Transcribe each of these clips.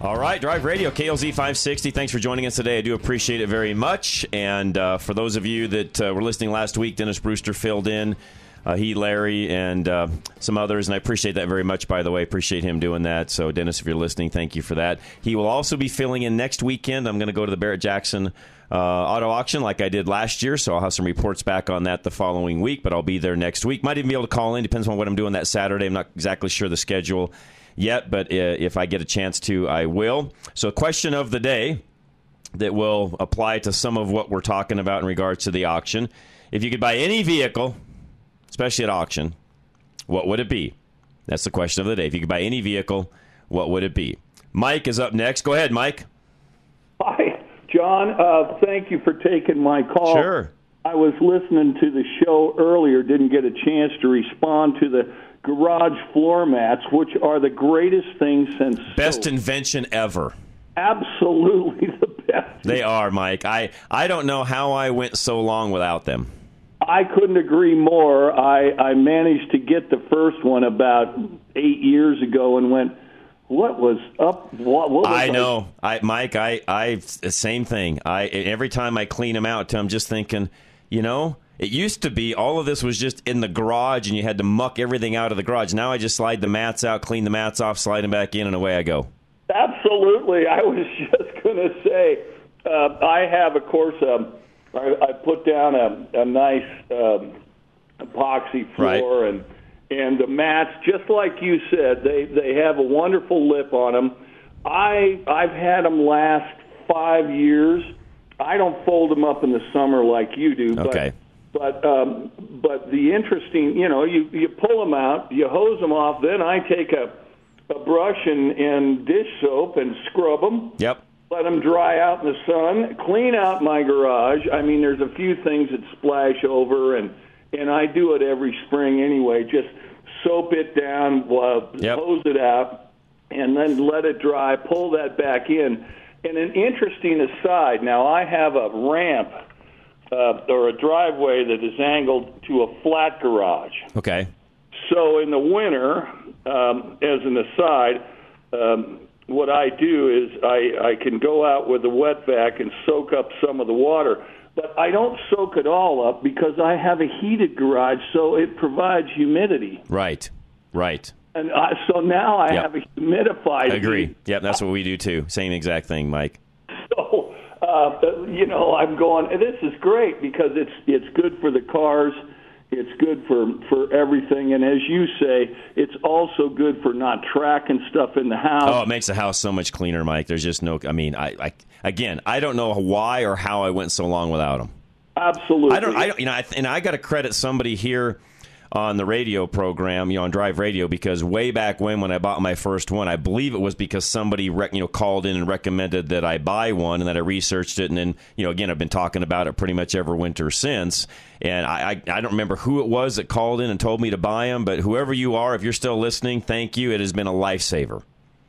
All right, Drive Radio, KLZ 560. Thanks for joining us today. I do appreciate it very much. And uh, for those of you that uh, were listening last week, Dennis Brewster filled in. Uh, he, Larry, and uh, some others, and I appreciate that very much. By the way, appreciate him doing that. So, Dennis, if you're listening, thank you for that. He will also be filling in next weekend. I'm going to go to the Barrett Jackson uh, auto auction like I did last year, so I'll have some reports back on that the following week. But I'll be there next week. Might even be able to call in. Depends on what I'm doing that Saturday. I'm not exactly sure the schedule yet, but uh, if I get a chance to, I will. So, question of the day that will apply to some of what we're talking about in regards to the auction. If you could buy any vehicle, especially at auction, what would it be? That's the question of the day. If you could buy any vehicle, what would it be? Mike is up next. Go ahead, Mike. Hi, John. Uh, thank you for taking my call. Sure. I was listening to the show earlier, didn't get a chance to respond to the garage floor mats, which are the greatest thing since Best soap. invention ever. absolutely the best. They are, Mike. I, I don't know how I went so long without them. I couldn't agree more. I, I managed to get the first one about eight years ago and went, what was up? What, what was I know, I Mike. I I same thing. I every time I clean them out, I'm just thinking, you know, it used to be all of this was just in the garage, and you had to muck everything out of the garage. Now I just slide the mats out, clean the mats off, slide them back in, and away I go. Absolutely. I was just going to say, uh, I have, of course, um, I, I put down a, a nice um, epoxy floor and and the mats, just like you said, they they have a wonderful lip on them. I I've had them last five years. I don't fold them up in the summer like you do. Okay. But but um, but the interesting, you know, you you pull them out, you hose them off. Then I take a a brush and, and dish soap and scrub them. Yep. Let them dry out in the sun. Clean out my garage. I mean, there's a few things that splash over, and and I do it every spring anyway. Just soap it down, uh, Yep. hose it out, and then let it dry. Pull that back in. And an interesting aside. Now I have a ramp uh, or a driveway that is angled to a flat garage. Okay. So in the winter, um, as an aside, um, what I do is I, I can go out with a wet vac and soak up some of the water. But I don't soak it all up because I have a heated garage, so it provides humidity. Right. Right. And I, so now I Yep. have a humidified. I agree. Yep. That's what we do too. Same exact thing, Mike. Uh, you know, I'm going. This is great because it's it's good for the cars. It's good for for everything, and as you say, it's also good for not tracking stuff in the house. Oh, it makes the house so much cleaner, Mike. There's just no. I mean, I, I again, I don't know why or how I went so long without them. Absolutely. I don't. I don't. You know, I, and I got to credit somebody here on the radio program, you know, on Drive Radio, because way back when, when I bought my first one, I believe it was because somebody, you know, called in and recommended that I buy one, and that I researched it, and then, you know, again, I've been talking about it pretty much every winter since. And I, I, I don't remember who it was that called in and told me to buy them, but whoever you are, if you're still listening, thank you. It has been a lifesaver.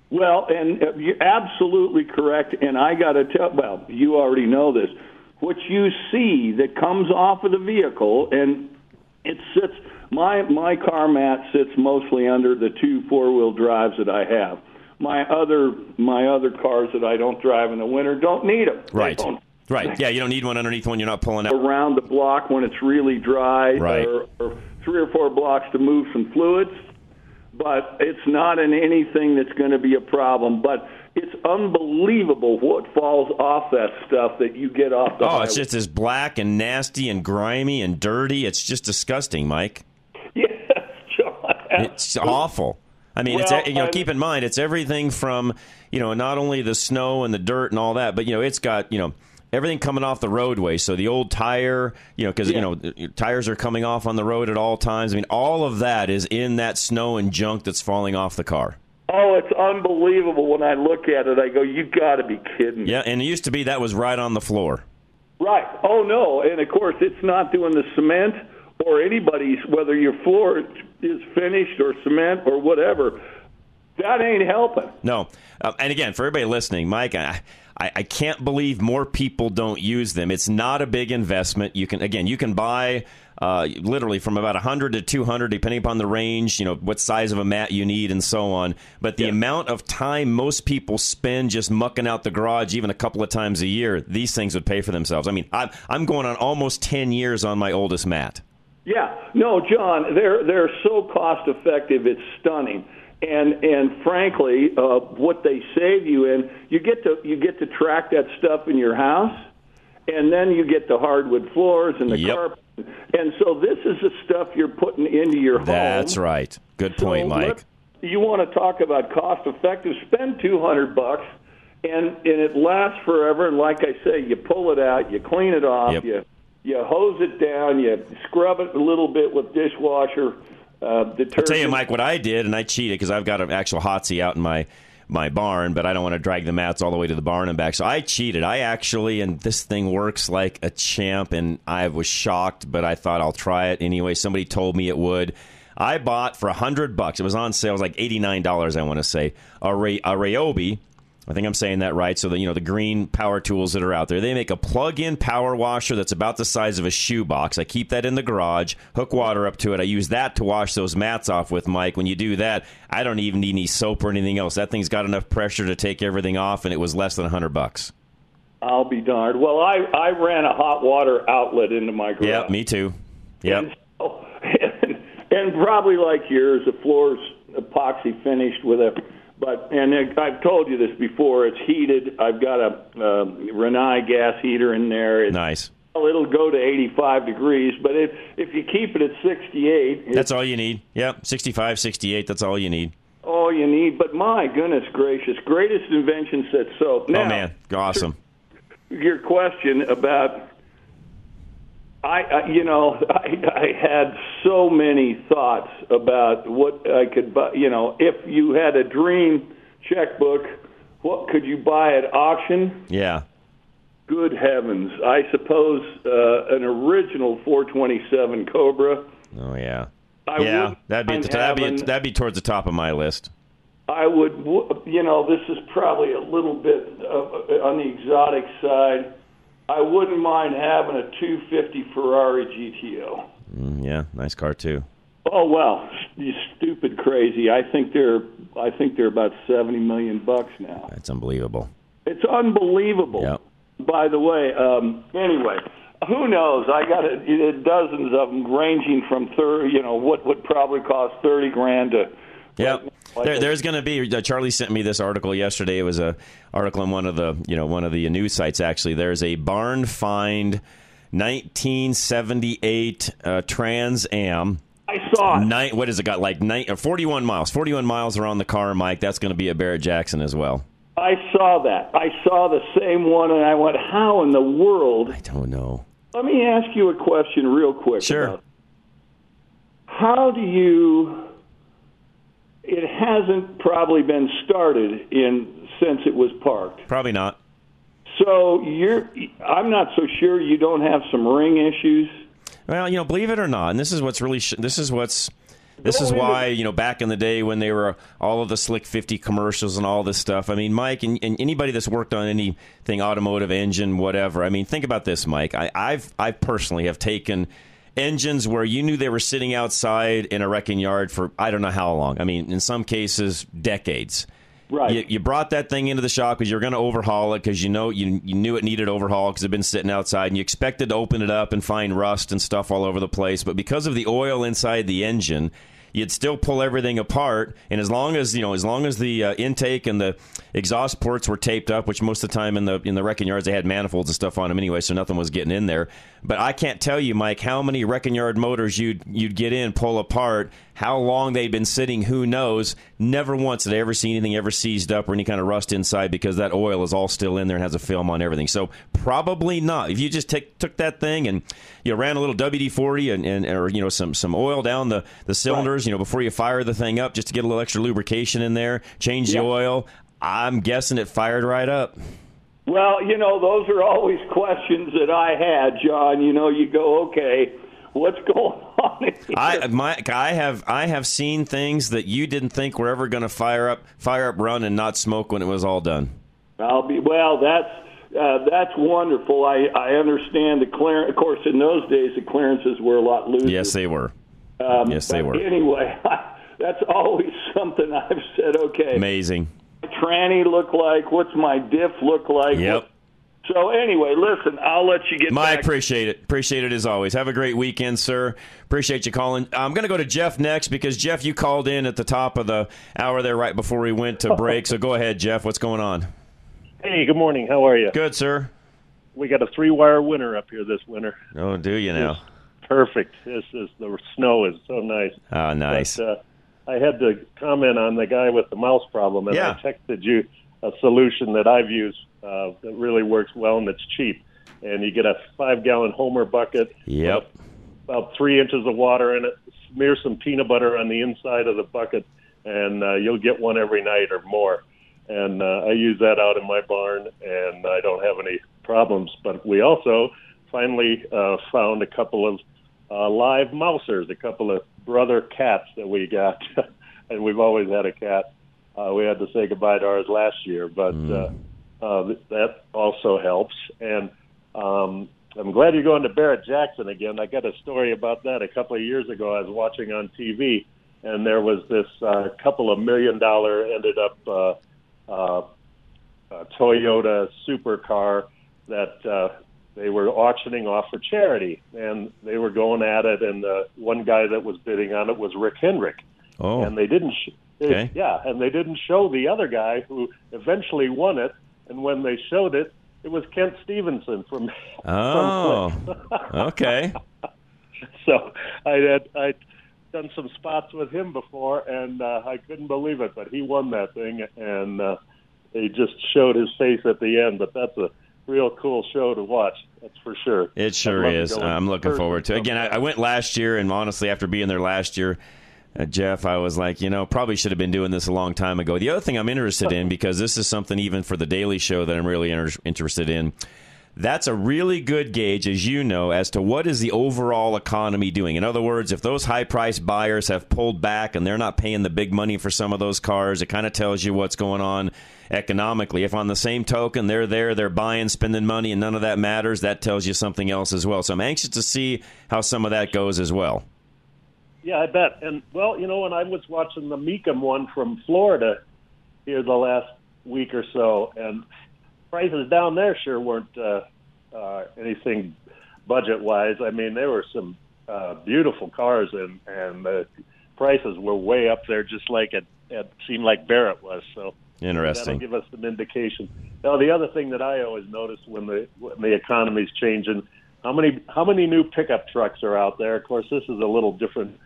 Well, and uh, you're absolutely correct. And I got to tell, well, you already know this. What you see that comes off of the vehicle, and it sits. My my car mat sits mostly under the two four wheel drives that I have. My other my other cars that I don't drive in the winter don't need them. Right. Right. Yeah, you don't need one underneath when you're not pulling out. around the block when it's really dry, Right. or, or three or four blocks to move some fluids. But it's not in anything that's going to be a problem. But it's unbelievable what falls off that stuff that you get off the. Oh, it's just as black and nasty and grimy and dirty. It's just disgusting, Mike. John. It's awful. I mean, Well, it's you know, I'm- keep in mind, it's everything from you know, not only the snow and the dirt and all that, but you know, it's got you know. Everything coming off the roadway, so the old tire, you know, because Yeah. you know tires are coming off on the road at all times. I mean, all of that is in that snow and junk that's falling off the car. Oh, it's unbelievable when I look at it. I go, you got to be kidding me. Yeah, and it used to be that was right on the floor. Right. Oh no, and of course it's not doing the cement or anybody's whether your floor is finished or cement or whatever. That ain't helping. No, uh, and again, for everybody listening, Mike, I, I, I can't believe more people don't use them. It's not a big investment. You can again, you can buy uh, literally from about 100 to 200, depending upon the range, you know, what size of a mat you need, and so on. But the amount of time most people spend just mucking out the garage, even a couple of times a year, these things would pay for themselves. I mean, I'm I'm going on almost 10 years on my oldest mat. Yeah. No, John, they're they're so cost effective. It's stunning. And and frankly, uh, what they save you in, you get to you get to track that stuff in your house, and then you get the hardwood floors and the Yep. carpet. And so this is the stuff you're putting into your home. That's right. Good point, So Mike. You want to talk about cost effective? Spend two hundred bucks, and and it lasts forever. And like I say, you pull it out, you clean it off, Yep. you you hose it down, you scrub it a little bit with dishwasher uh, detergent. I'll tell you, Mike, what I did, and I cheated because I've got an actual hot seat out in my my barn, but I don't want to drag the mats all the way to the barn and back. So I cheated. I actually, and this thing works like a champ, and I was shocked, but I thought I'll try it anyway. Somebody told me it would. I bought for a hundred bucks. It was on sale. It was like eighty nine dollars. I want to say a, Ray, a Ryobi. I think I'm saying that right. So the you know the green power tools that are out there, they make a plug-in power washer that's about the size of a shoebox. I keep that in the garage, hook water up to it. I use that to wash those mats off with. Mike, when you do that, I don't even need any soap or anything else. That thing's got enough pressure to take everything off, and it was less than a hundred bucks. I'll be darned. Well, I I ran a hot water outlet into my garage. Yeah, me too. Yep. And, so, and, and probably like yours, the floor's epoxy finished with a. But and I've told you this before. It's heated. I've got a uh, Rinnai gas heater in there. It's, Nice. well, it'll go to 85 degrees, but if if you keep it at 68, That's all you need. Yep, 65, 68, That's all you need. all you need. But my goodness gracious, greatest invention said soap. Now, oh man, awesome. your question about I, I you know I, I had so many thoughts about what I could buy you know if you had a dream checkbook what could you buy at auction Yeah. good heavens I suppose uh, an original 427 Cobra Oh yeah. I yeah, that'd be mind that'd be that'd be towards the top of my list. I would, you know, this is probably a little bit uh, on the exotic side. I wouldn't mind having a 250 Ferrari GTO. Mm, yeah, nice car too. Oh well, you stupid crazy. I think they're, I think they're about 70 million bucks now. That's unbelievable. It's unbelievable. Yep. By the way, um, anyway, who knows? I got a, dozens of them, ranging from thirty, you know, what would probably cost 30 grand to. Yep. Like There, there's going to be. Uh, Charlie sent me this article yesterday. It was a article on one of the you know one of the news sites. Actually, there's a barn find 1978 uh, Trans Am. I saw it. Nine, what has it got? Like nine, uh, 41 miles. 41 miles around the car, Mike. That's going to be a Barrett Jackson as well. I saw that. I saw the same one, and I went, "How in the world?" I don't know. Let me ask you a question, real quick. Sure. about- How do you? It hasn't probably been started in since it was parked. Probably not. So you're. I'm not so sure you don't have some ring issues. Well, you know, believe it or not, and this is what's really sh- this is what's this is why you know back in the day when they were all of the Slick 50 commercials and all this stuff. I mean, Mike and, and anybody that's worked on anything automotive engine, whatever. I mean, think about this, Mike. I, I've I personally have taken engines where you knew they were sitting outside in a wrecking yard for I don't know how long. I mean, in some cases, decades. Right. You, you brought that thing into the shop because you're going to overhaul it because you know you, you knew it needed overhaul because it had been sitting outside and you expected to open it up and find rust and stuff all over the place. But because of the oil inside the engine, you'd still pull everything apart. And as long as you know, as long as the uh, intake and the exhaust ports were taped up, which most of the time in the in the wrecking yards they had manifolds and stuff on them anyway, so nothing was getting in there. But I can't tell you, Mike, how many wrecking yard motors you'd you'd get in, pull apart, How long they'd been sitting, who knows? Never once did I ever see anything ever seized up or any kind of rust inside because that oil is all still in there and has a film on everything. So probably not. If you just take, took that thing and you know, ran a little WD forty and, and or you know some some oil down the the cylinders, right. you know, before you fire the thing up, just to get a little extra lubrication in there, change the oil. I'm guessing it fired right up. Well, you know, those are always questions that I had, John. You know, you go, okay what's going on here? I my I have I have seen things that you didn't think were ever going to fire up fire up run and not smoke when it was all done. I'll be well. That's uh, that's wonderful. I I understand the clearance. Of course, in those days the clearances were a lot looser. Yes, they were. Um, yes, they were. Anyway, that's always something I've said. Okay, amazing. Tranny look like? What's my diff look like? Yep. What, so anyway, listen, I'll let you get. My back. appreciate it. Appreciate it as always. Have a great weekend, sir. Appreciate you calling. I'm going to go to Jeff next because Jeff, you called in at the top of the hour there, right before we went to break. so go ahead, Jeff. What's going on? Hey, good morning. How are you? Good, sir. We got a three-wire winter up here this winter. Oh, do you now? It's perfect. This is the snow is so nice. Oh, nice. But, uh, I had to comment on the guy with the mouse problem, and yeah. I texted you a solution that I've used uh, that really works well and it's cheap. And you get a five gallon Homer bucket. Yep. About three inches of water in it. Smear some peanut butter on the inside of the bucket, and uh, you'll get one every night or more. And uh, I use that out in my barn, and I don't have any problems. But we also finally uh, found a couple of uh, live mousers, a couple of brother cats that we got, and we've always had a cat. Uh, we had to say goodbye to ours last year, but mm. uh, uh, that also helps. And um, I'm glad you're going to Barrett Jackson again. I got a story about that a couple of years ago. I was watching on TV, and there was this uh, couple of million dollar ended up uh, uh, uh, Toyota supercar that uh, they were auctioning off for charity, and they were going at it. And the one guy that was bidding on it was Rick Hendrick, oh. and they didn't. Sh- Okay. Yeah, and they didn't show the other guy who eventually won it. And when they showed it, it was Kent Stevenson from. Oh, from okay. so I had I done some spots with him before, and uh, I couldn't believe it. But he won that thing, and uh, they just showed his face at the end. But that's a real cool show to watch. That's for sure. It sure is. I'm looking forward to. it. Again, I, I went last year, and honestly, after being there last year uh, Jeff, I was like, you know, probably should have been doing this a long time ago. The other thing I'm interested in, because this is something even for the Daily Show that I'm really inter- interested in, that's a really good gauge, as you know, as to what is the overall economy doing. In other words, if those high price buyers have pulled back and they're not paying the big money for some of those cars, it kind of tells you what's going on economically. If on the same token they're there, they're buying, spending money, and none of that matters, that tells you something else as well. So I'm anxious to see how some of that goes as well. Yeah, I bet. And well, you know, when I was watching the Mecum one from Florida here the last week or so, and prices down there sure weren't uh, uh, anything budget wise. I mean, there were some uh, beautiful cars, and and the prices were way up there, just like it, it seemed like Barrett was. So interesting. That'll give us some indication. Now, the other thing that I always notice when the when the economy's changing, how many how many new pickup trucks are out there? Of course, this is a little different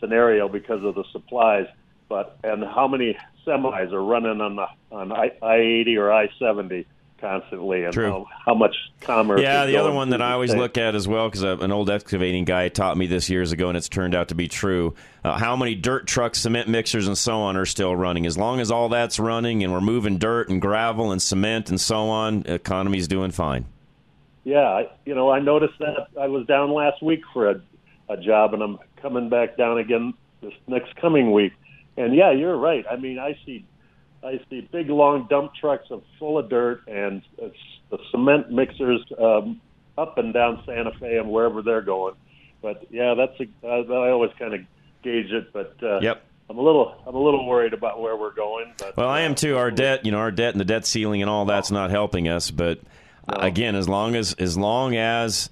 scenario because of the supplies. But and how many semis are running on the on I eighty or I seventy constantly, and. How, how much commerce? Yeah, the other one that I always look at as well, because an old excavating guy taught me this years ago, and it's turned out to be true. Uh, how many dirt trucks, cement mixers, and so on are still running? As long as all that's running, and we're moving dirt and gravel and cement and so on, economy's doing fine. Yeah, I, you know, I noticed that I was down last week for a, a job, and I'm coming back down again this next coming week. And yeah, you're right. I mean, I see, I see big long dump trucks of full of dirt and it's the cement mixers um, up and down Santa Fe and wherever they're going. But yeah, that's a, I, I always kind of gauge it. But uh, Yep. I'm a little, I'm a little worried about where we're going. But, Well, I am uh, too. Our debt, you know, our debt and the debt ceiling and all that's not helping us. But uh, again, as long as as long as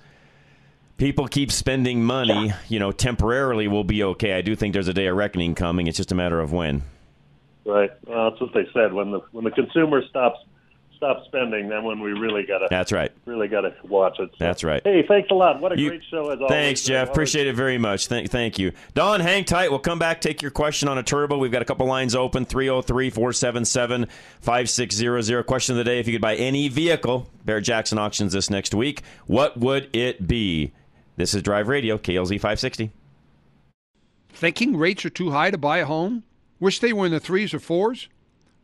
people keep spending money, you know, temporarily we'll be okay. I do think there's a day of reckoning coming. It's just a matter of when. Right. Well, that's what they said. When the when the consumer stops stop spending, then when we really got to. That's right. Really got to watch it. So. That's right. Hey, thanks a lot. What a You- great show as always. Thanks, Jeff. Appreciate it very much. Thank, thank you. Don, hang tight. We'll come back, take your question on a turbo. We've got a couple lines open 303 477 5600. Question of the day If you could buy any vehicle, Barrett Jackson auctions this next week, what would it be? This is Drive Radio, KLZ 560. Thinking rates are too high to buy a home? Wish they were in the threes or fours?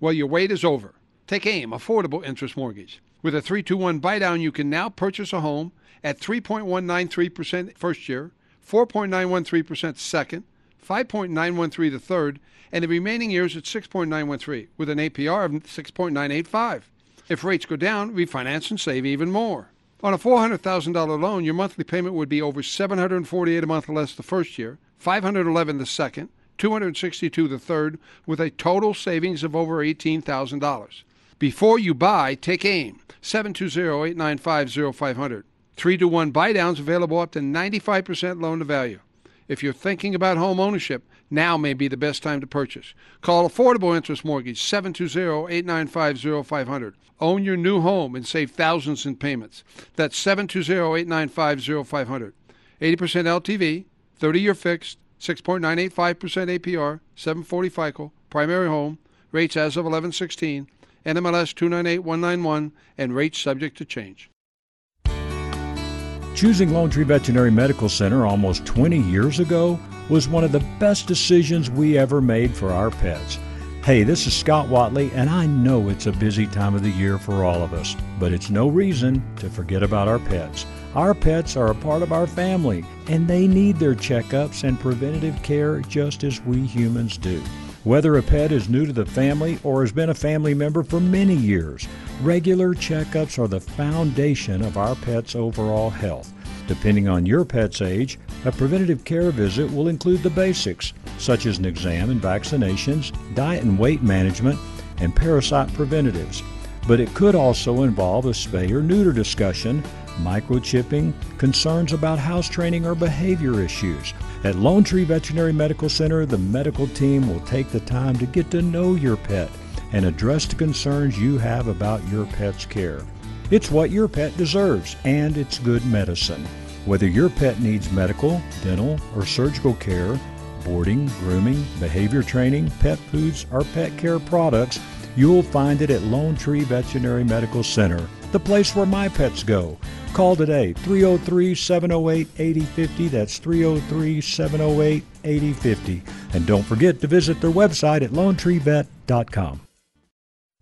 Well, your wait is over. Take AIM, Affordable Interest Mortgage. With a 321 buy down, you can now purchase a home at 3.193% first year, 4.913% second, 5.913 the third, and the remaining years at 6.913 with an APR of 6.985. If rates go down, refinance and save even more. On a $400,000 loan, your monthly payment would be over 748 a month less the first year, 511 the second, 262 the third, with a total savings of over $18,000. Before you buy, take aim. 720-895-0500. 3 to 1 buy downs available up to 95% loan to value. If you're thinking about home ownership, now may be the best time to purchase. Call Affordable Interest Mortgage 720-895-0500. Own your new home and save thousands in payments. That's 720-895-0500. 80% LTV, 30-year fixed, 6.985% APR, 740 FICO, primary home, rates as of 1116, NMLS 298191, and rates subject to change. Choosing Lone Tree Veterinary Medical Center almost 20 years ago was one of the best decisions we ever made for our pets. Hey, this is Scott Watley, and I know it's a busy time of the year for all of us, but it's no reason to forget about our pets. Our pets are a part of our family, and they need their checkups and preventative care just as we humans do. Whether a pet is new to the family or has been a family member for many years, regular checkups are the foundation of our pet's overall health. Depending on your pet's age, a preventative care visit will include the basics, such as an exam and vaccinations, diet and weight management, and parasite preventatives. But it could also involve a spay or neuter discussion, microchipping, concerns about house training or behavior issues. At Lone Tree Veterinary Medical Center, the medical team will take the time to get to know your pet and address the concerns you have about your pet's care. It's what your pet deserves, and it's good medicine. Whether your pet needs medical, dental, or surgical care, boarding, grooming, behavior training, pet foods, or pet care products, you'll find it at Lone Tree Veterinary Medical Center, the place where my pets go. Call today 303 708 8050. That's 303 708 8050. And don't forget to visit their website at lonetreevet.com.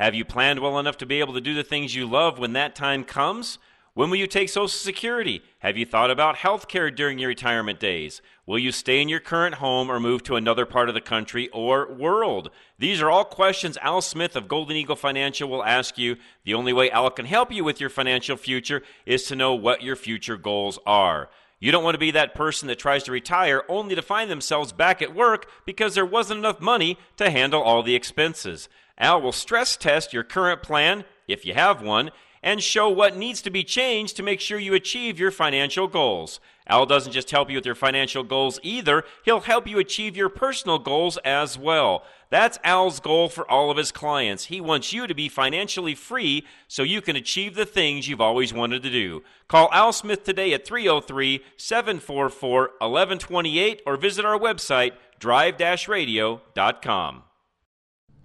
Have you planned well enough to be able to do the things you love when that time comes? When will you take Social Security? Have you thought about health care during your retirement days? Will you stay in your current home or move to another part of the country or world? These are all questions Al Smith of Golden Eagle Financial will ask you. The only way Al can help you with your financial future is to know what your future goals are. You don't want to be that person that tries to retire only to find themselves back at work because there wasn't enough money to handle all the expenses. Al will stress test your current plan, if you have one, and show what needs to be changed to make sure you achieve your financial goals. Al doesn't just help you with your financial goals either, he'll help you achieve your personal goals as well. That's Al's goal for all of his clients. He wants you to be financially free so you can achieve the things you've always wanted to do. Call Al Smith today at 303 744 1128 or visit our website drive radio.com.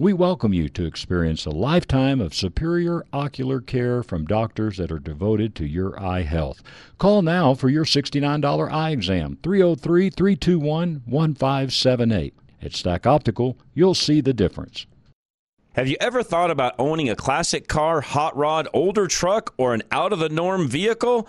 We welcome you to experience a lifetime of superior ocular care from doctors that are devoted to your eye health. Call now for your $69 eye exam, 303 321 1578. At Stack Optical, you'll see the difference. Have you ever thought about owning a classic car, hot rod, older truck, or an out of the norm vehicle?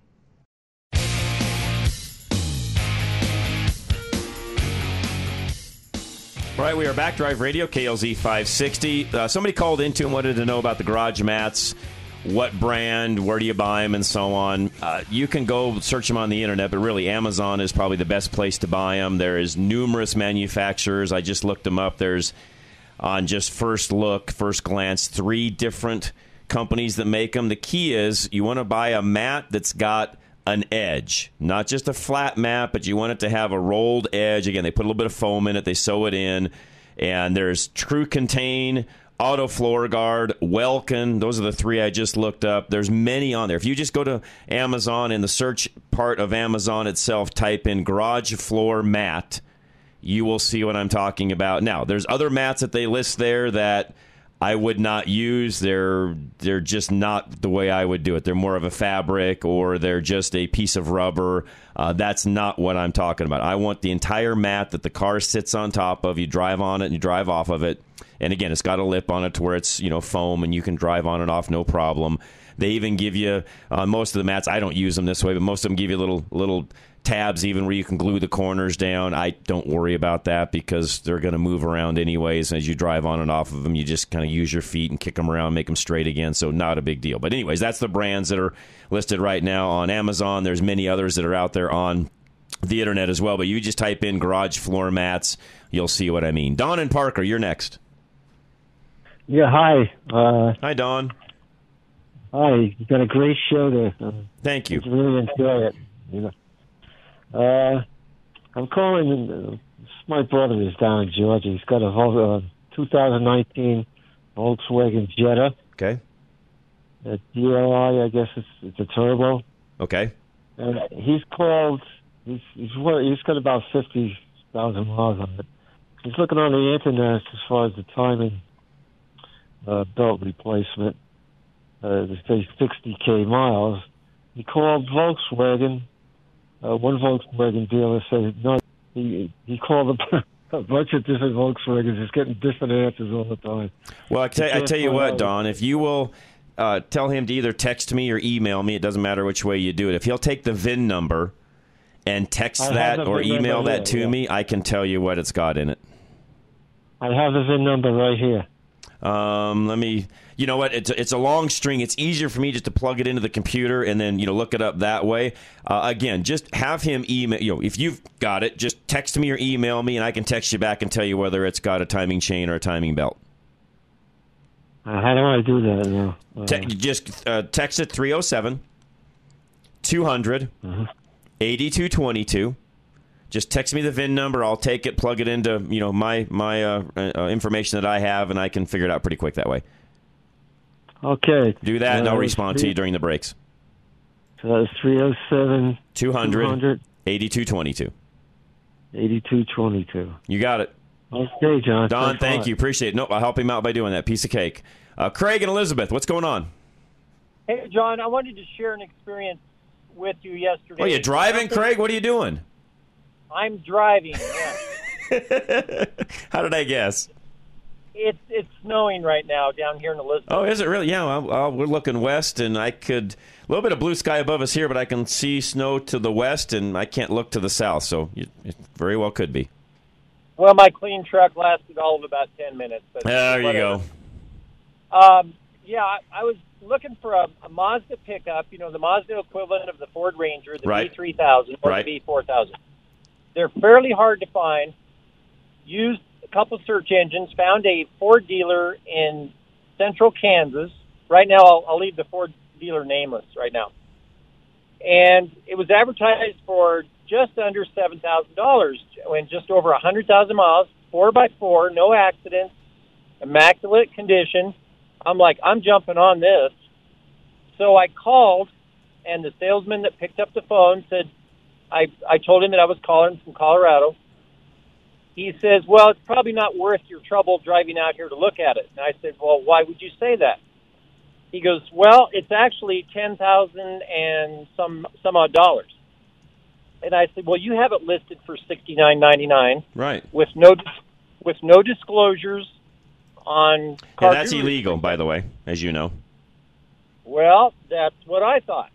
All right, we are back. Drive Radio, KLZ 560. Uh, somebody called into and wanted to know about the garage mats, what brand, where do you buy them, and so on. Uh, you can go search them on the internet, but really, Amazon is probably the best place to buy them. There is numerous manufacturers. I just looked them up. There's, on just first look, first glance, three different companies that make them. The key is you want to buy a mat that's got an edge, not just a flat mat, but you want it to have a rolled edge. Again, they put a little bit of foam in it, they sew it in, and there's True Contain, Auto Floor Guard, Welkin. Those are the three I just looked up. There's many on there. If you just go to Amazon in the search part of Amazon itself, type in garage floor mat, you will see what I'm talking about. Now, there's other mats that they list there that I would not use. They're they're just not the way I would do it. They're more of a fabric or they're just a piece of rubber. Uh, that's not what I'm talking about. I want the entire mat that the car sits on top of. You drive on it and you drive off of it. And again, it's got a lip on it to where it's you know foam and you can drive on and off no problem. They even give you uh, most of the mats. I don't use them this way, but most of them give you little little tabs even where you can glue the corners down. I don't worry about that because they're going to move around anyways. As you drive on and off of them, you just kind of use your feet and kick them around, make them straight again. So not a big deal. But anyways, that's the brands that are listed right now on Amazon. There's many others that are out there on the internet as well. But you just type in garage floor mats, you'll see what I mean. Don and Parker, you're next. Yeah, hi. Uh, hi, Don. Hi, you've got a great show there. Uh, Thank you. I really enjoy it. You know. Uh, I'm calling. Uh, my brother is down in Georgia. He's got a uh, 2019 Volkswagen Jetta. Okay. A GLI, I guess it's, it's a turbo. Okay. And he's called. He's he's, he's got about 50,000 miles on it. He's looking on the internet as far as the timing uh, belt replacement. Uh, they say 60k miles. He called Volkswagen uh, one Volkswagen dealer said no. He he called a, a bunch of different Volkswagens. He's getting different answers all the time. Well, I, t- I tell you what, Don, if you will uh, tell him to either text me or email me, it doesn't matter which way you do it. If he'll take the VIN number and text I that or email that to yeah. me, I can tell you what it's got in it. I have the VIN number right here. Um, let me. You know what? It's a, it's a long string. It's easier for me just to plug it into the computer and then you know look it up that way. Uh, again, just have him email. You know, if you've got it, just text me or email me, and I can text you back and tell you whether it's got a timing chain or a timing belt. Uh, how do I do that now? Uh, Te- just uh, text it 307 200 8222. Just text me the VIN number. I'll take it, plug it into you know my my uh, uh, information that I have, and I can figure it out pretty quick that way. okay. Do that, and Uh, I'll respond to you during the breaks. So that's 307 200 200 8222. 8222. You got it. Okay, John. Don, thank you. Appreciate it. Nope, I'll help him out by doing that. Piece of cake. Uh, Craig and Elizabeth, what's going on? Hey, John, I wanted to share an experience with you yesterday. Oh, you driving, Craig? What are you doing? I'm driving. Yeah. How did I guess? it's it's snowing right now down here in Elizabeth. Oh, is it really? Yeah, well, we're looking west, and I could a little bit of blue sky above us here, but I can see snow to the west, and I can't look to the south, so you, it very well could be. Well, my clean truck lasted all of about ten minutes. But There you go. Um, yeah, I, I was looking for a, a Mazda pickup. You know, the Mazda equivalent of the Ford Ranger, the Right. B3000 or Right. the B4000. They're fairly hard to find. Used a couple search engines. Found a Ford dealer in Central Kansas. Right now, I'll, I'll leave the Ford dealer nameless right now. And it was advertised for just under seven thousand dollars, and just over a hundred thousand miles, four by four, no accidents, immaculate condition. I'm like, I'm jumping on this. So I called, and the salesman that picked up the phone said, I, I told him that I was calling from Colorado. He says, Well, it's probably not worth your trouble driving out here to look at it. And I said, Well, why would you say that? He goes, Well, it's actually ten thousand and some some odd dollars. And I said, Well, you have it listed for sixty nine ninety nine Right. with no with no disclosures on Yeah, that's illegal, by the way, as you know. Well, that's what I thought.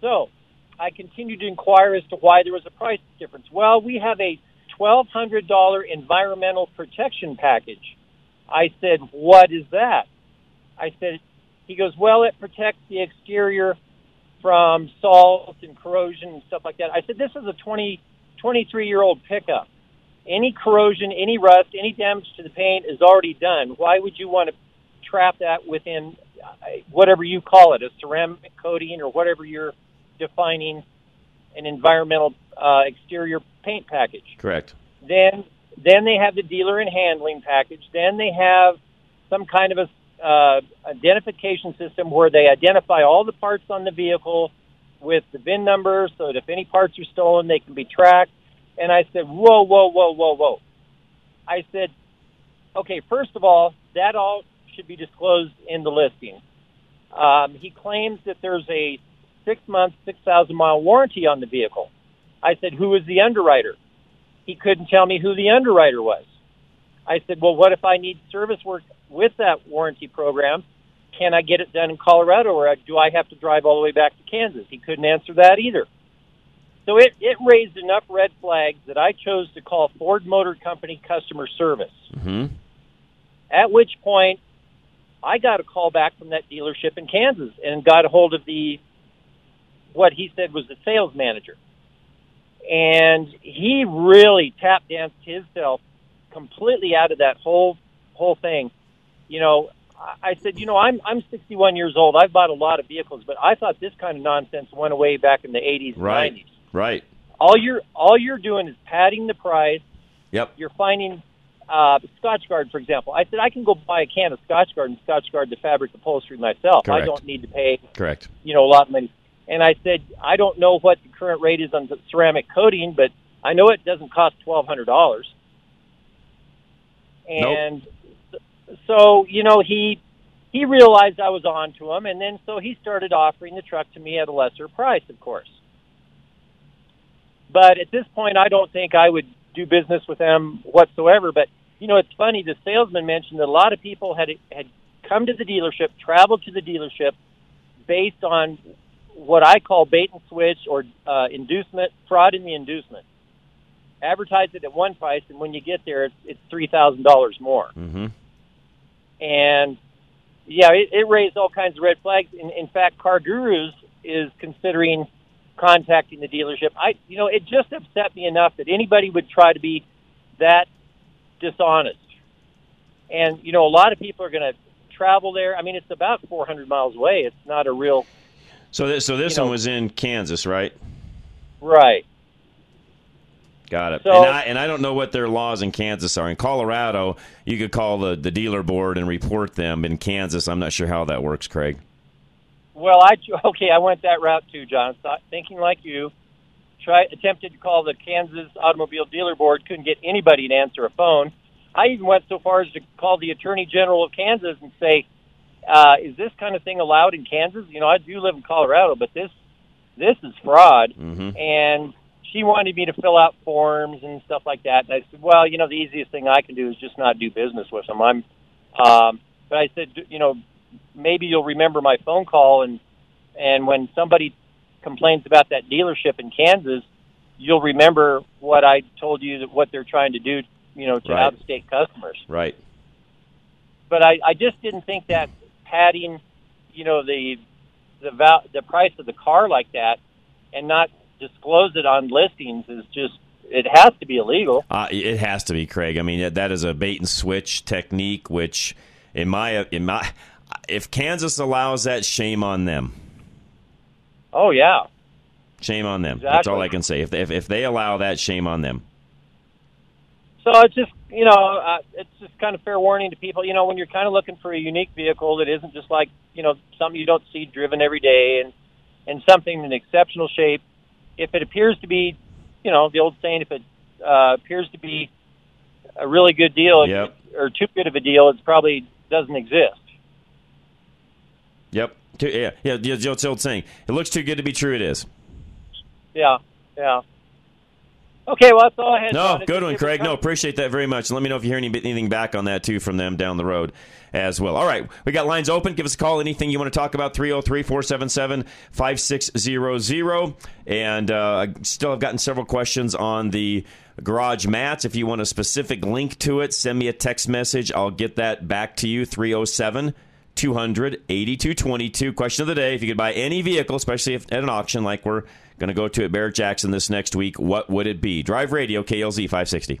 So I continued to inquire as to why there was a price difference. Well, we have a $1,200 environmental protection package. I said, What is that? I said, He goes, Well, it protects the exterior from salt and corrosion and stuff like that. I said, This is a 20, 23 year old pickup. Any corrosion, any rust, any damage to the paint is already done. Why would you want to trap that within uh, whatever you call it, a ceramic coating or whatever you're defining an environmental uh, exterior paint package? Correct. Then, then they have the dealer and handling package. Then they have some kind of a uh, identification system where they identify all the parts on the vehicle with the VIN number, so that if any parts are stolen, they can be tracked. And I said, whoa, whoa, whoa, whoa, whoa. I said, okay, first of all, that all should be disclosed in the listing. Um, he claims that there's a six month, 6,000 mile warranty on the vehicle. I said, who is the underwriter? He couldn't tell me who the underwriter was. I said, well, what if I need service work with that warranty program? Can I get it done in Colorado or do I have to drive all the way back to Kansas? He couldn't answer that either. So it, it raised enough red flags that I chose to call Ford Motor Company customer service. hmm At which point, I got a call back from that dealership in Kansas and got a hold of the what he said was the sales manager, and he really tap danced himself completely out of that whole whole thing. You know, I said, you know, I'm I'm 61 years old. I've bought a lot of vehicles, but I thought this kind of nonsense went away back in the 80s and Right. 90s. Right. All you're all you're doing is padding the price Yep. you're finding uh, Scotchgard, for example. I said I can go buy a can of Scotchgard and Scotchgard the fabric upholstery myself. I don't need to pay, Correct. you know, a lot of money. And I said I don't know what the current rate is on the ceramic coating, but I know it doesn't cost twelve hundred dollars. And so, you know, he he realized I was on to him, and then so he started offering the truck to me at a lesser price, of course. But at this point, I don't think I would do business with them whatsoever. But you know, it's funny. The salesman mentioned that a lot of people had had come to the dealership, traveled to the dealership, based on what I call bait and switch or uh, inducement, fraud in the inducement. Advertise it at one price, and when you get there, it's, it's three thousand dollars more. hmm and yeah, it, it raised all kinds of red flags. In, in fact, CarGurus is considering contacting the dealership. I, you know, it just upset me enough that anybody would try to be that dishonest. And you know, a lot of people are going to travel there. I mean, it's about 400 miles away. It's not a real. So this, so this You know- one was in Kansas, right? Right. Got it. So- and, I, and I don't know what their laws in Kansas are. In Colorado, you could call the, the dealer board and report them. In Kansas, I'm not sure how that works, Craig. Well, I okay, I went that route too, John. Thinking like you, try attempted to call the Kansas Automobile Dealer Board, couldn't get anybody to answer a phone. I even went so far as to call the Attorney General of Kansas and say, uh, "Is this kind of thing allowed in Kansas?" You know, I do live in Colorado, but this this is fraud. Mm-hmm. And she wanted me to fill out forms and stuff like that. And I said, "Well, you know, the easiest thing I can do is just not do business with them." I'm, um, but I said, you know, maybe you'll remember my phone call and and when somebody complains about that dealership in Kansas, you'll remember what I told you that what they're trying to do, you know, to Right. out of state customers. Right. But I, I just didn't think that padding, you know, the the val- the price of the car like that and not disclose it on listings is just it has to be illegal. Uh, it has to be, Craig. I mean, that is a bait and switch technique, which, in my in my, if Kansas allows that, shame on them. Oh yeah. Shame on them. That's all I can say. If they, if, if they allow that, shame on them. So it's just you know uh, it's just kind of fair warning to people. You know when you're kind of looking for a unique vehicle that isn't just like you know something you don't see driven every day and and something in exceptional shape. If it appears to be, you know, the old saying, if it uh, appears to be a really good deal Yep. or too good of a deal, it probably doesn't exist. Yep. Yeah. Yeah. the old saying. It looks too good to be true. It is. Yeah, yeah. Okay, well that's all I had. No. Good one, Craig. No, appreciate that very much. Let me know if you hear any, anything back on that too from them down the road as well. All right, we got lines open. Give us a call. Anything you want to talk about? 303 477 5600. And uh, I still have gotten several questions on the garage mats. If you want a specific link to it, send me a text message. I'll get that back to you. 307 200 8222. Question of the day If you could buy any vehicle, especially if, at an auction like we're going to go to it, Barrett Jackson this next week, what would it be? Drive Radio, KLZ 560.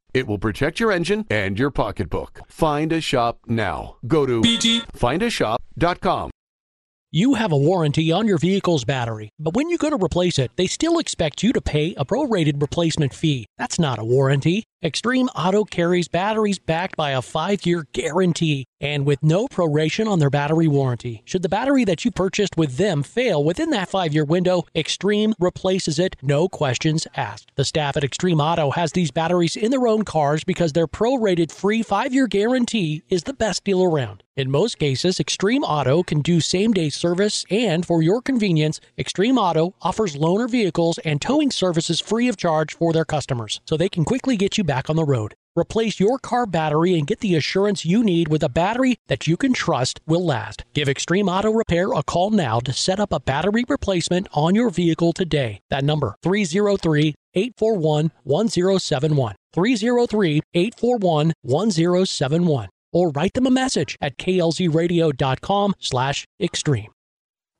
It will protect your engine and your pocketbook. Find a shop now. Go to bgfindashop.com. You have a warranty on your vehicle's battery, but when you go to replace it, they still expect you to pay a prorated replacement fee. That's not a warranty. Extreme Auto carries batteries backed by a five year guarantee and with no proration on their battery warranty. Should the battery that you purchased with them fail within that five year window, Extreme replaces it, no questions asked. The staff at Extreme Auto has these batteries in their own cars because their prorated free five year guarantee is the best deal around. In most cases, Extreme Auto can do same day service, and for your convenience, Extreme Auto offers loaner vehicles and towing services free of charge for their customers, so they can quickly get you back on the road. Replace your car battery and get the assurance you need with a battery that you can trust will last. Give Extreme Auto Repair a call now to set up a battery replacement on your vehicle today. That number 303 841 1071. 303 841 1071. Or write them a message at klzradio.com slash extreme.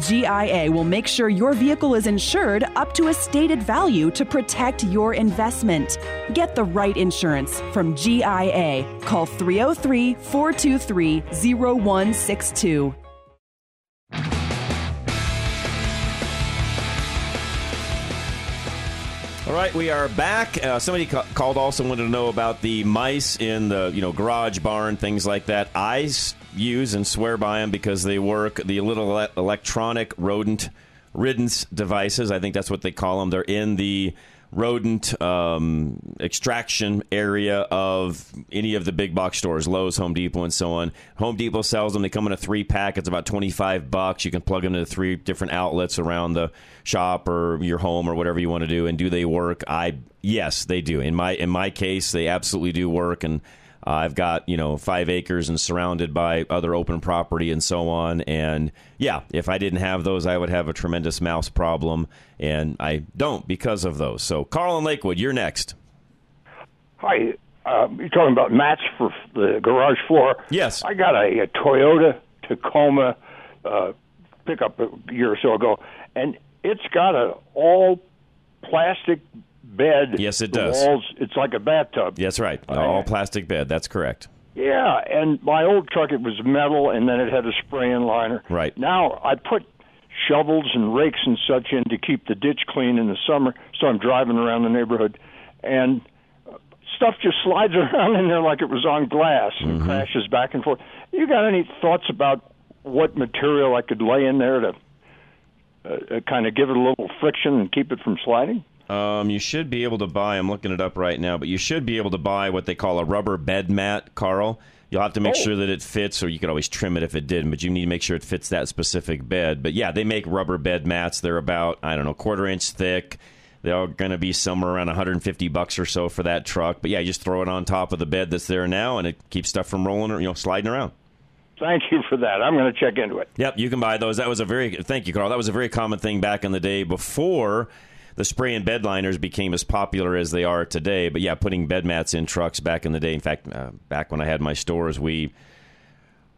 GIA will make sure your vehicle is insured up to a stated value to protect your investment. Get the right insurance from GIA. Call 303 423 0162. All right, we are back. Uh, somebody ca- called also wanted to know about the mice in the you know garage barn, things like that. I use and swear by them because they work. The little electronic rodent riddance devices. I think that's what they call them. They're in the rodent um, extraction area of any of the big box stores, Lowe's, Home Depot, and so on. Home Depot sells them. They come in a three pack. It's about twenty five bucks. You can plug them into three different outlets around the shop or your home or whatever you want to do. And do they work? I yes, they do. In my in my case, they absolutely do work. And uh, I've got you know five acres and surrounded by other open property and so on. And yeah, if I didn't have those, I would have a tremendous mouse problem, and I don't because of those. So Carl and Lakewood, you're next. Hi, uh, you're talking about mats for the garage floor. Yes. I got a, a Toyota Tacoma uh, pickup a year or so ago, and it's got a all plastic bed. Yes, it does. Walls, it's like a bathtub. That's right. All plastic bed. That's correct. Yeah, and my old truck it was metal, and then it had a spray-in liner. Right. Now I put shovels and rakes and such in to keep the ditch clean in the summer. So I'm driving around the neighborhood, and stuff just slides around in there like it was on glass and crashes back and forth. You got any thoughts about what material I could lay in there to uh, uh, kind of give it a little friction and keep it from sliding? Um, you should be able to buy. I'm looking it up right now, but you should be able to buy what they call a rubber bed mat, Carl. You'll have to make Oh. sure that it fits, or you could always trim it if it didn't. But you need to make sure it fits that specific bed. But yeah, they make rubber bed mats. They're about I don't know quarter inch thick. They're going to be somewhere around 150 bucks or so for that truck. But yeah, you just throw it on top of the bed that's there now, and it keeps stuff from rolling or you know sliding around. Thank you for that. I'm going to check into it. Yep, you can buy those. That was a very thank you, Carl. That was a very common thing back in the day before the spray and bed liners became as popular as they are today. But yeah, putting bed mats in trucks back in the day. In fact, uh, back when I had my stores, we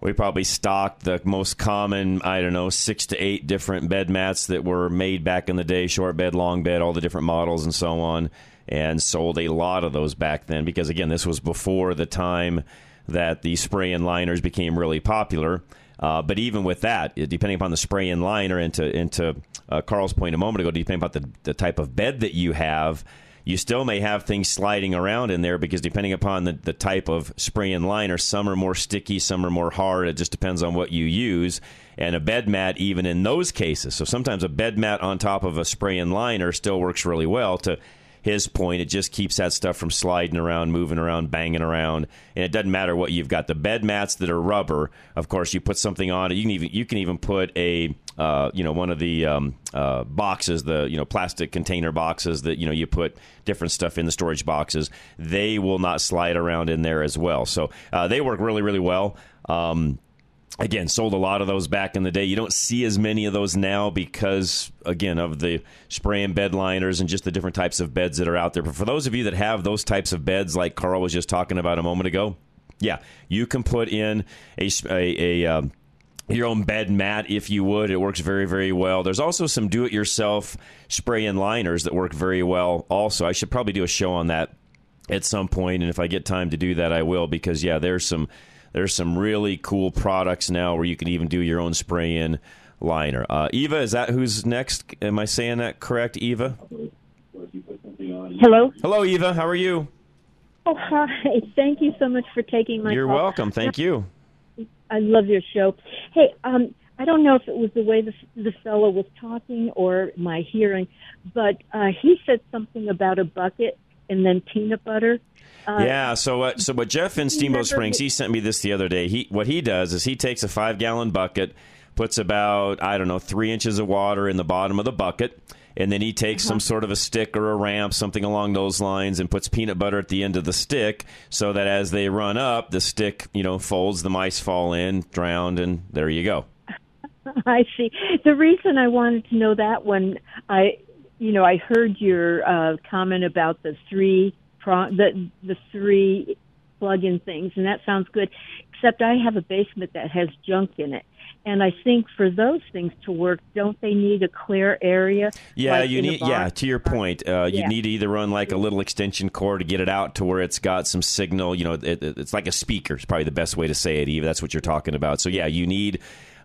we probably stocked the most common, I don't know, six to eight different bed mats that were made back in the day short bed, long bed, all the different models and so on, and sold a lot of those back then because, again, this was before the time that the spray and liners became really popular. Uh, but even with that, depending upon the spray and liner, into into uh, Carl's point a moment ago, depending upon the, the type of bed that you have, you still may have things sliding around in there because depending upon the, the type of spray and liner, some are more sticky, some are more hard. It just depends on what you use. And a bed mat, even in those cases, so sometimes a bed mat on top of a spray and liner still works really well. To his point, it just keeps that stuff from sliding around, moving around, banging around, and it doesn't matter what you've got. The bed mats that are rubber, of course, you put something on it. You can even you can even put a uh, you know one of the um, uh, boxes, the you know plastic container boxes that you know you put different stuff in the storage boxes. They will not slide around in there as well. So uh, they work really really well. Um, again sold a lot of those back in the day. You don't see as many of those now because again of the spray and bed liners and just the different types of beds that are out there. But for those of you that have those types of beds like carl was just talking about a moment ago yeah you can put in a, a, a um, your own bed mat if you would. It works very very well. There's also some do it yourself spray and liners that work very well also. I should probably do a show on that at some point and if i get time to do that i will because yeah there's some there's some really cool products now where you can even do your own spray in liner uh, eva is that who's next am i saying that correct eva Hello. hello eva how are you Oh, hi. Thank you so much for taking my you're call. welcome thank you I love your show. Hey, um, I don't know if it was the way the, the fellow was talking or my hearing, but uh, he said something about a bucket, and then peanut butter. Uh, yeah. So what? So what? Jeff in Steamboat Springs, he sent me this the other day. He what he does is he takes a five gallon bucket, puts about I don't know three inches of water in the bottom of the bucket, and then he takes some sort of a stick or a ramp, something along those lines, and puts peanut butter at the end of the stick, so that as they run up, the stick you know folds, the mice fall in, drowned, and there you go. I see. The reason I wanted to know that one, I, you know, I heard your uh, comment about the three prong, the the three plug-in things, and that sounds good. Except I have a basement that has junk in it, and I think for those things to work, don't they need a clear area? Yeah, like you need. Yeah, to your point, uh, you Yeah. need to either run like a little extension cord to get it out to where it's got some signal. You know, it, it- it's like a speaker. Is probably the best way to say it. Eve, that's what you're talking about. So yeah, you need.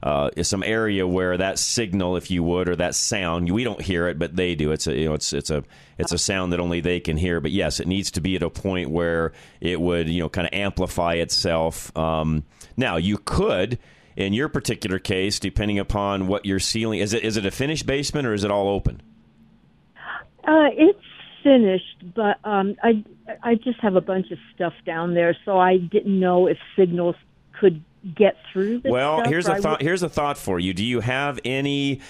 Uh, some area where that signal, if you would, or that sound, we don't hear it, but they do. It's a you know, it's it's a it's a sound that only they can hear. But yes, it needs to be at a point where it would you know kind of amplify itself. Um, now you could in your particular case, depending upon what your ceiling is, it is it a finished basement or is it all open? Uh, it's finished, but um, I I just have a bunch of stuff down there, so I didn't know if signals could get through. This Well, stuff, here's a thought. Here's a thought for you. Do you have any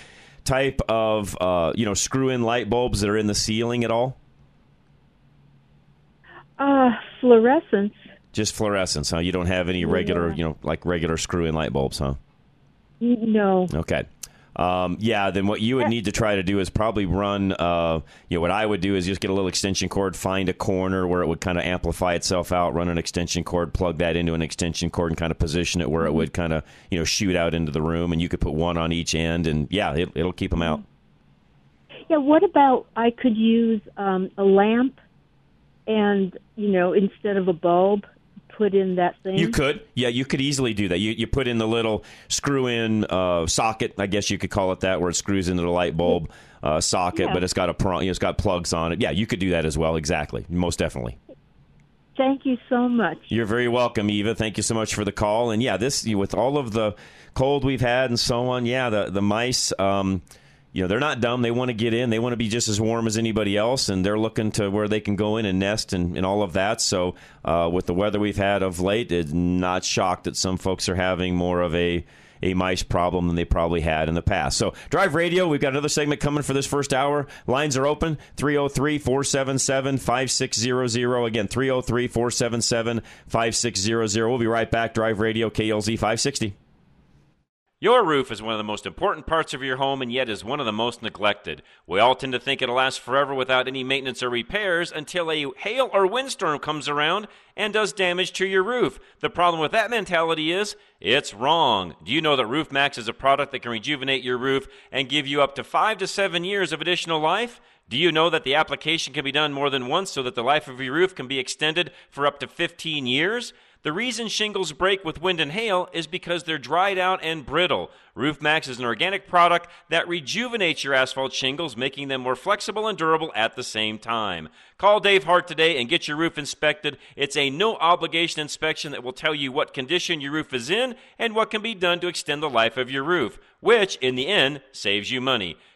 type of uh, you know screw-in light bulbs that are in the ceiling at all? Uh, fluorescence. Just fluorescence, huh? You don't have any regular, you know, like regular screw-in light bulbs, huh? No. Okay. Um, yeah, then what you would need to try to do is probably run. Uh, you know, what I would do is just get a little extension cord, find a corner where it would kind of amplify itself out, run an extension cord, plug that into an extension cord, and kind of position it where it would kind of you know shoot out into the room, and you could put one on each end, and yeah, it, it'll keep them out. Yeah. What about I could use um, a lamp, and you know instead of a bulb, put in that thing. You could, yeah, you could easily do that. You you put in the little screw-in uh, socket, I guess you could call it that, where it screws into the light bulb uh, socket, Yeah. but it's got a prong, you know, it's got plugs on it. Yeah, you could do that as well. Exactly, most definitely. Thank you so much. You're very welcome, Eva. Thank you so much for the call. And yeah, this with all of the cold we've had and so on. Yeah, the the mice. Um, you know, they're not dumb. They want to get in. They want to be just as warm as anybody else, and they're looking to where they can go in and nest and, and all of that. So, uh, with the weather we've had of late, it's not shocked that some folks are having more of a a mice problem than they probably had in the past. So, Drive Radio, we've got another segment coming for this first hour. Lines are open 303 477 5600. Again, 303 477 5600. We'll be right back. Drive Radio, KLZ 560. Your roof is one of the most important parts of your home and yet is one of the most neglected. We all tend to think it'll last forever without any maintenance or repairs until a hail or windstorm comes around and does damage to your roof. The problem with that mentality is it's wrong. Do you know that Roof Maxx is a product that can rejuvenate your roof and give you up to 5 to 7 years of additional life? Do you know that the application can be done more than once so that the life of your roof can be extended for up to 15 years? The reason shingles break with wind and hail is because they're dried out and brittle. Roof Maxx is an organic product that rejuvenates your asphalt shingles, making them more flexible and durable at the same time. Call Dave Hart today and get your roof inspected. It's a no obligation inspection that will tell you what condition your roof is in and what can be done to extend the life of your roof, which in the end saves you money.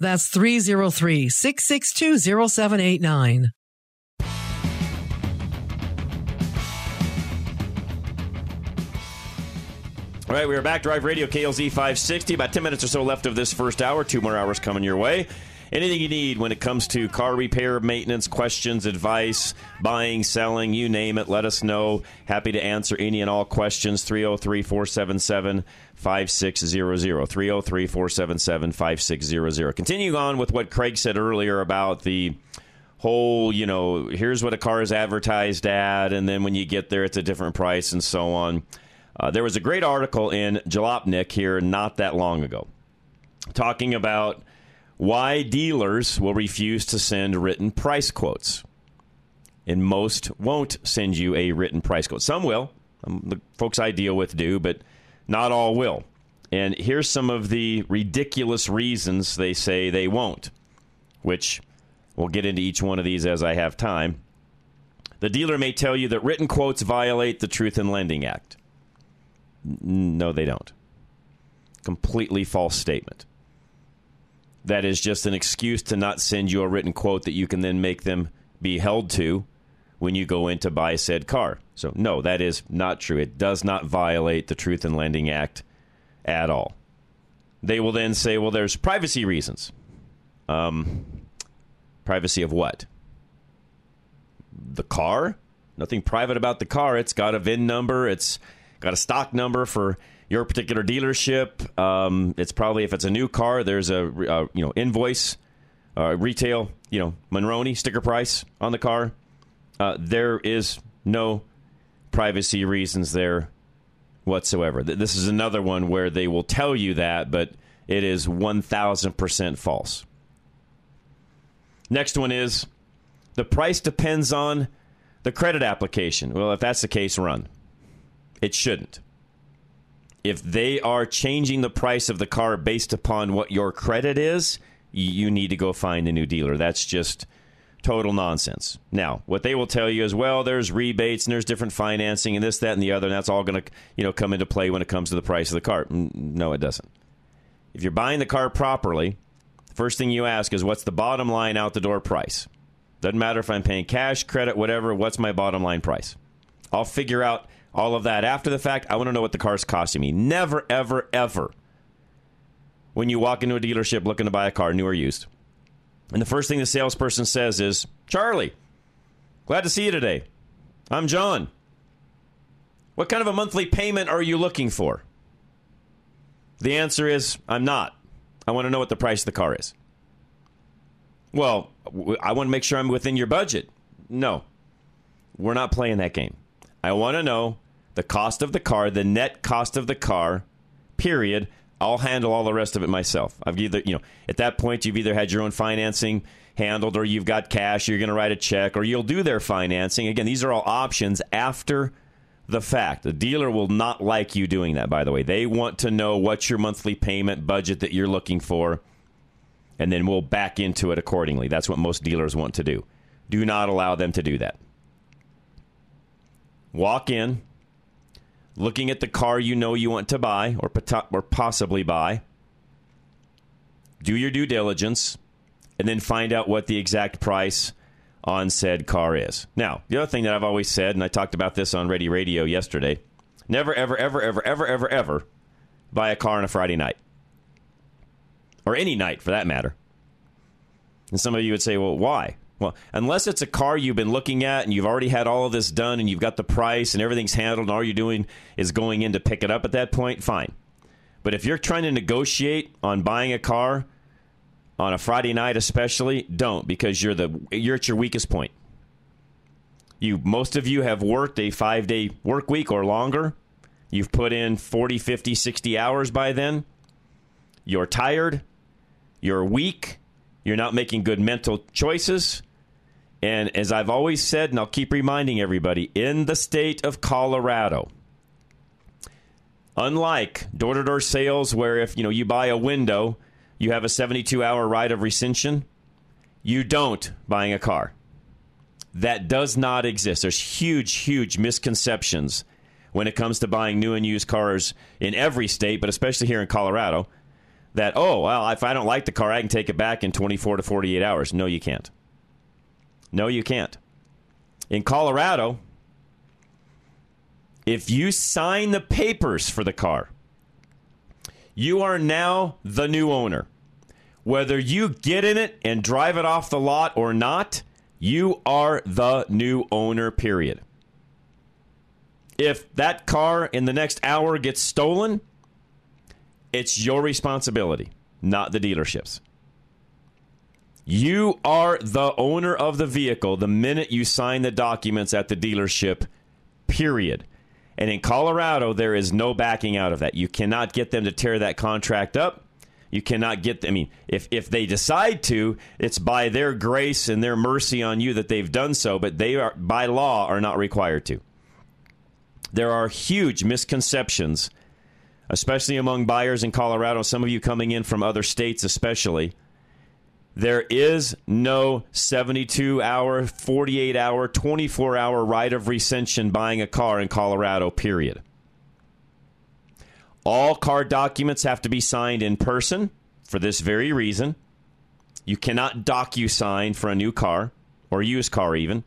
That's 303 662 0789. All right, we are back. Drive Radio KLZ 560. About 10 minutes or so left of this first hour. Two more hours coming your way. Anything you need when it comes to car repair, maintenance, questions, advice, buying, selling, you name it, let us know. Happy to answer any and all questions. 303 477 5600. 303 477 5600. Continuing on with what Craig said earlier about the whole, you know, here's what a car is advertised at, and then when you get there, it's a different price and so on. Uh, there was a great article in Jalopnik here not that long ago talking about why dealers will refuse to send written price quotes. And most won't send you a written price quote. Some will. Um, the folks I deal with do, but not all will. And here's some of the ridiculous reasons they say they won't, which we'll get into each one of these as I have time. The dealer may tell you that written quotes violate the Truth in Lending Act. No, they don't. Completely false statement. That is just an excuse to not send you a written quote that you can then make them be held to when you go in to buy said car. So, no, that is not true. It does not violate the Truth in Lending Act at all. They will then say, well, there's privacy reasons. Um, privacy of what? The car? Nothing private about the car. It's got a VIN number. It's got a stock number for your particular dealership. Um, it's probably if it's a new car, there's a uh, you know invoice, uh, retail, you know Monroney sticker price on the car. Uh, there is no privacy reasons there whatsoever. This is another one where they will tell you that, but it is one thousand percent false. Next one is the price depends on the credit application. Well, if that's the case, run. It shouldn't. If they are changing the price of the car based upon what your credit is, you need to go find a new dealer. That's just total nonsense. Now, what they will tell you is, well, there's rebates and there's different financing and this, that, and the other, and that's all going to, you know, come into play when it comes to the price of the car. No, it doesn't. If you're buying the car properly, the first thing you ask is, what's the bottom line out the door price? Doesn't matter if I'm paying cash, credit, whatever. What's my bottom line price? I'll figure out all of that after the fact. I want to know what the car's costing me. Never, ever, ever. When you walk into a dealership looking to buy a car, new or used, and the first thing the salesperson says is, Charlie, glad to see you today. I'm John. What kind of a monthly payment are you looking for? The answer is, I'm not. I want to know what the price of the car is. Well, I want to make sure I'm within your budget. No, we're not playing that game. I want to know the cost of the car, the net cost of the car, period. I'll handle all the rest of it myself. I've either, you know, at that point, you've either had your own financing handled or you've got cash, you're going to write a check, or you'll do their financing. Again, these are all options after the fact. The dealer will not like you doing that, by the way. They want to know what's your monthly payment budget that you're looking for, and then we'll back into it accordingly. That's what most dealers want to do. Do not allow them to do that. Walk in, looking at the car you know you want to buy or, or possibly buy. Do your due diligence and then find out what the exact price on said car is. Now, the other thing that I've always said, and I talked about this on Ready Radio yesterday never, ever, ever, ever, ever, ever, ever buy a car on a Friday night. Or any night for that matter. And some of you would say, well, why? Well, unless it's a car you've been looking at and you've already had all of this done and you've got the price and everything's handled and all you're doing is going in to pick it up at that point, fine. But if you're trying to negotiate on buying a car on a Friday night especially, don't because you're the you're at your weakest point. You most of you have worked a 5-day work week or longer. You've put in 40, 50, 60 hours by then. You're tired. You're weak. You're not making good mental choices. And as I've always said, and I'll keep reminding everybody, in the state of Colorado, unlike door-to-door sales where if you know you buy a window, you have a 72-hour right of rescission, you don't buying a car. That does not exist. There's huge, huge misconceptions when it comes to buying new and used cars in every state, but especially here in Colorado. That, oh, well, if I don't like the car, I can take it back in 24 to 48 hours. No, you can't. No, you can't. In Colorado, if you sign the papers for the car, you are now the new owner. Whether you get in it and drive it off the lot or not, you are the new owner, period. If that car in the next hour gets stolen, it's your responsibility, not the dealership's. You are the owner of the vehicle the minute you sign the documents at the dealership, period. And in Colorado, there is no backing out of that. You cannot get them to tear that contract up. You cannot get them. I mean, if, if they decide to, it's by their grace and their mercy on you that they've done so, but they are, by law, are not required to. There are huge misconceptions, especially among buyers in Colorado, some of you coming in from other states, especially there is no 72 hour, 48 hour, 24 hour right of rescission buying a car in Colorado, period. All car documents have to be signed in person for this very reason. You cannot docu-sign for a new car or used car even.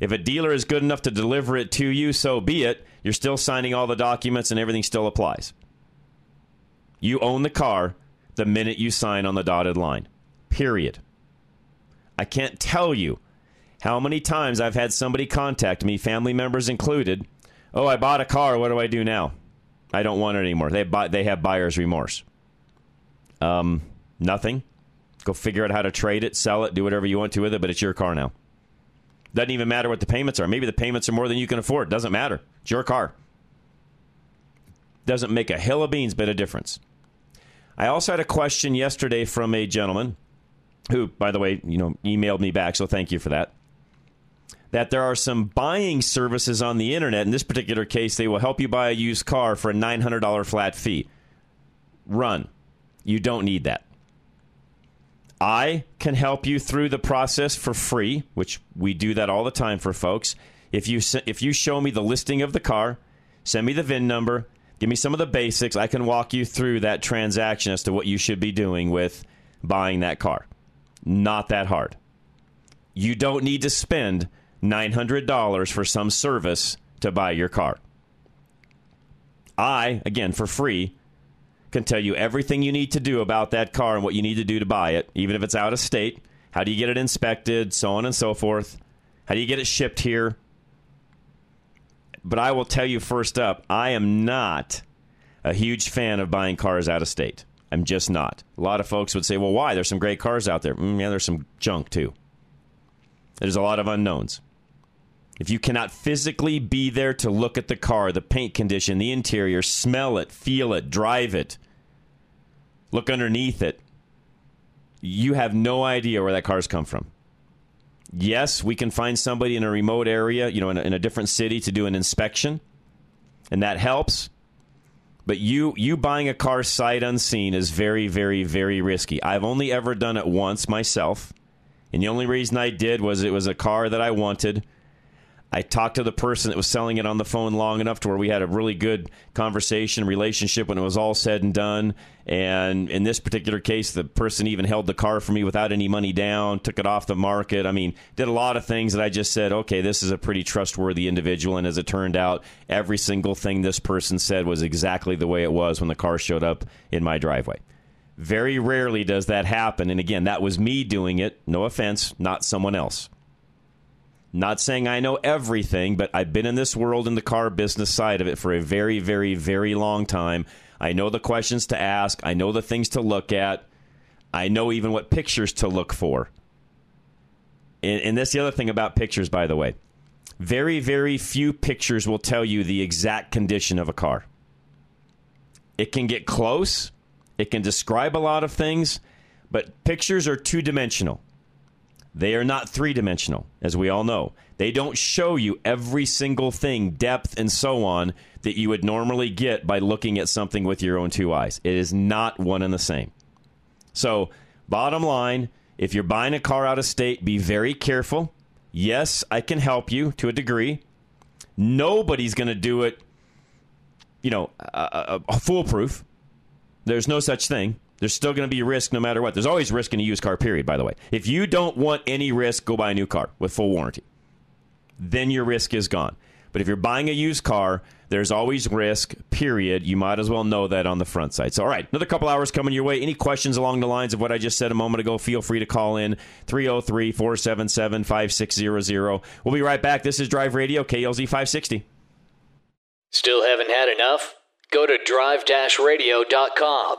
If a dealer is good enough to deliver it to you, so be it. You're still signing all the documents and everything still applies. You own the car the minute you sign on the dotted line. Period. I can't tell you how many times I've had somebody contact me, family members included. Oh, I bought a car. What do I do now? I don't want it anymore. They buy, they have buyer's remorse. Um, nothing. Go figure out how to trade it, sell it, do whatever you want to with it, but it's your car now. Doesn't even matter what the payments are. Maybe the payments are more than you can afford. Doesn't matter. It's your car. Doesn't make a hill of beans bit of difference. I also had a question yesterday from a gentleman who, by the way, you know, emailed me back, so thank you for that. That there are some buying services on the internet. In this particular case, they will help you buy a used car for a $900 flat fee. Run. You don't need that. I can help you through the process for free, which we do that all the time for folks. If you if you show me the listing of the car, send me the VIN number, give me some of the basics, I can walk you through that transaction as to what you should be doing with buying that car. Not that hard. You don't need to spend $900 for some service to buy your car. I, again, for free, can tell you everything you need to do about that car and what you need to do to buy it, even if it's out of state. How do you get it inspected, so on and so forth? How do you get it shipped here? But I will tell you first up, I am not a huge fan of buying cars out of state. I'm just not. A lot of folks would say, well, why? There's some great cars out there. Mm, yeah, there's some junk too. There's a lot of unknowns. if you cannot physically be there to look at the car, the paint condition, the interior, smell it, feel it, drive it, look underneath it, you have no idea where that car's come from. Yes, we can find somebody in a remote area, you know, in a, in a different city to do an inspection, and that helps. But you you buying a car sight unseen is very very very risky. I've only ever done it once myself, and the only reason I did was it was a car that I wanted I talked to the person that was selling it on the phone long enough to where we had a really good conversation, relationship when it was all said and done. And in this particular case, the person even held the car for me without any money down, took it off the market. I mean, did a lot of things that I just said, okay, this is a pretty trustworthy individual. And as it turned out, every single thing this person said was exactly the way it was when the car showed up in my driveway. Very rarely does that happen. And again, that was me doing it. No offense, not someone else. Not saying I know everything, but I've been in this world in the car business side of it for a very, very, very long time. I know the questions to ask. I know the things to look at. I know even what pictures to look for. And, and that's the other thing about pictures, by the way. Very, very few pictures will tell you the exact condition of a car. It can get close, it can describe a lot of things, but pictures are two dimensional. They are not three dimensional, as we all know. They don't show you every single thing, depth, and so on, that you would normally get by looking at something with your own two eyes. It is not one and the same. So, bottom line, if you're buying a car out of state, be very careful. Yes, I can help you to a degree. Nobody's going to do it, you know, uh, uh, foolproof. There's no such thing. There's still going to be risk no matter what. There's always risk in a used car, period, by the way. If you don't want any risk, go buy a new car with full warranty. Then your risk is gone. But if you're buying a used car, there's always risk, period. You might as well know that on the front side. So, all right, another couple hours coming your way. Any questions along the lines of what I just said a moment ago, feel free to call in 303 477 5600. We'll be right back. This is Drive Radio, KLZ 560. Still haven't had enough? Go to drive radio.com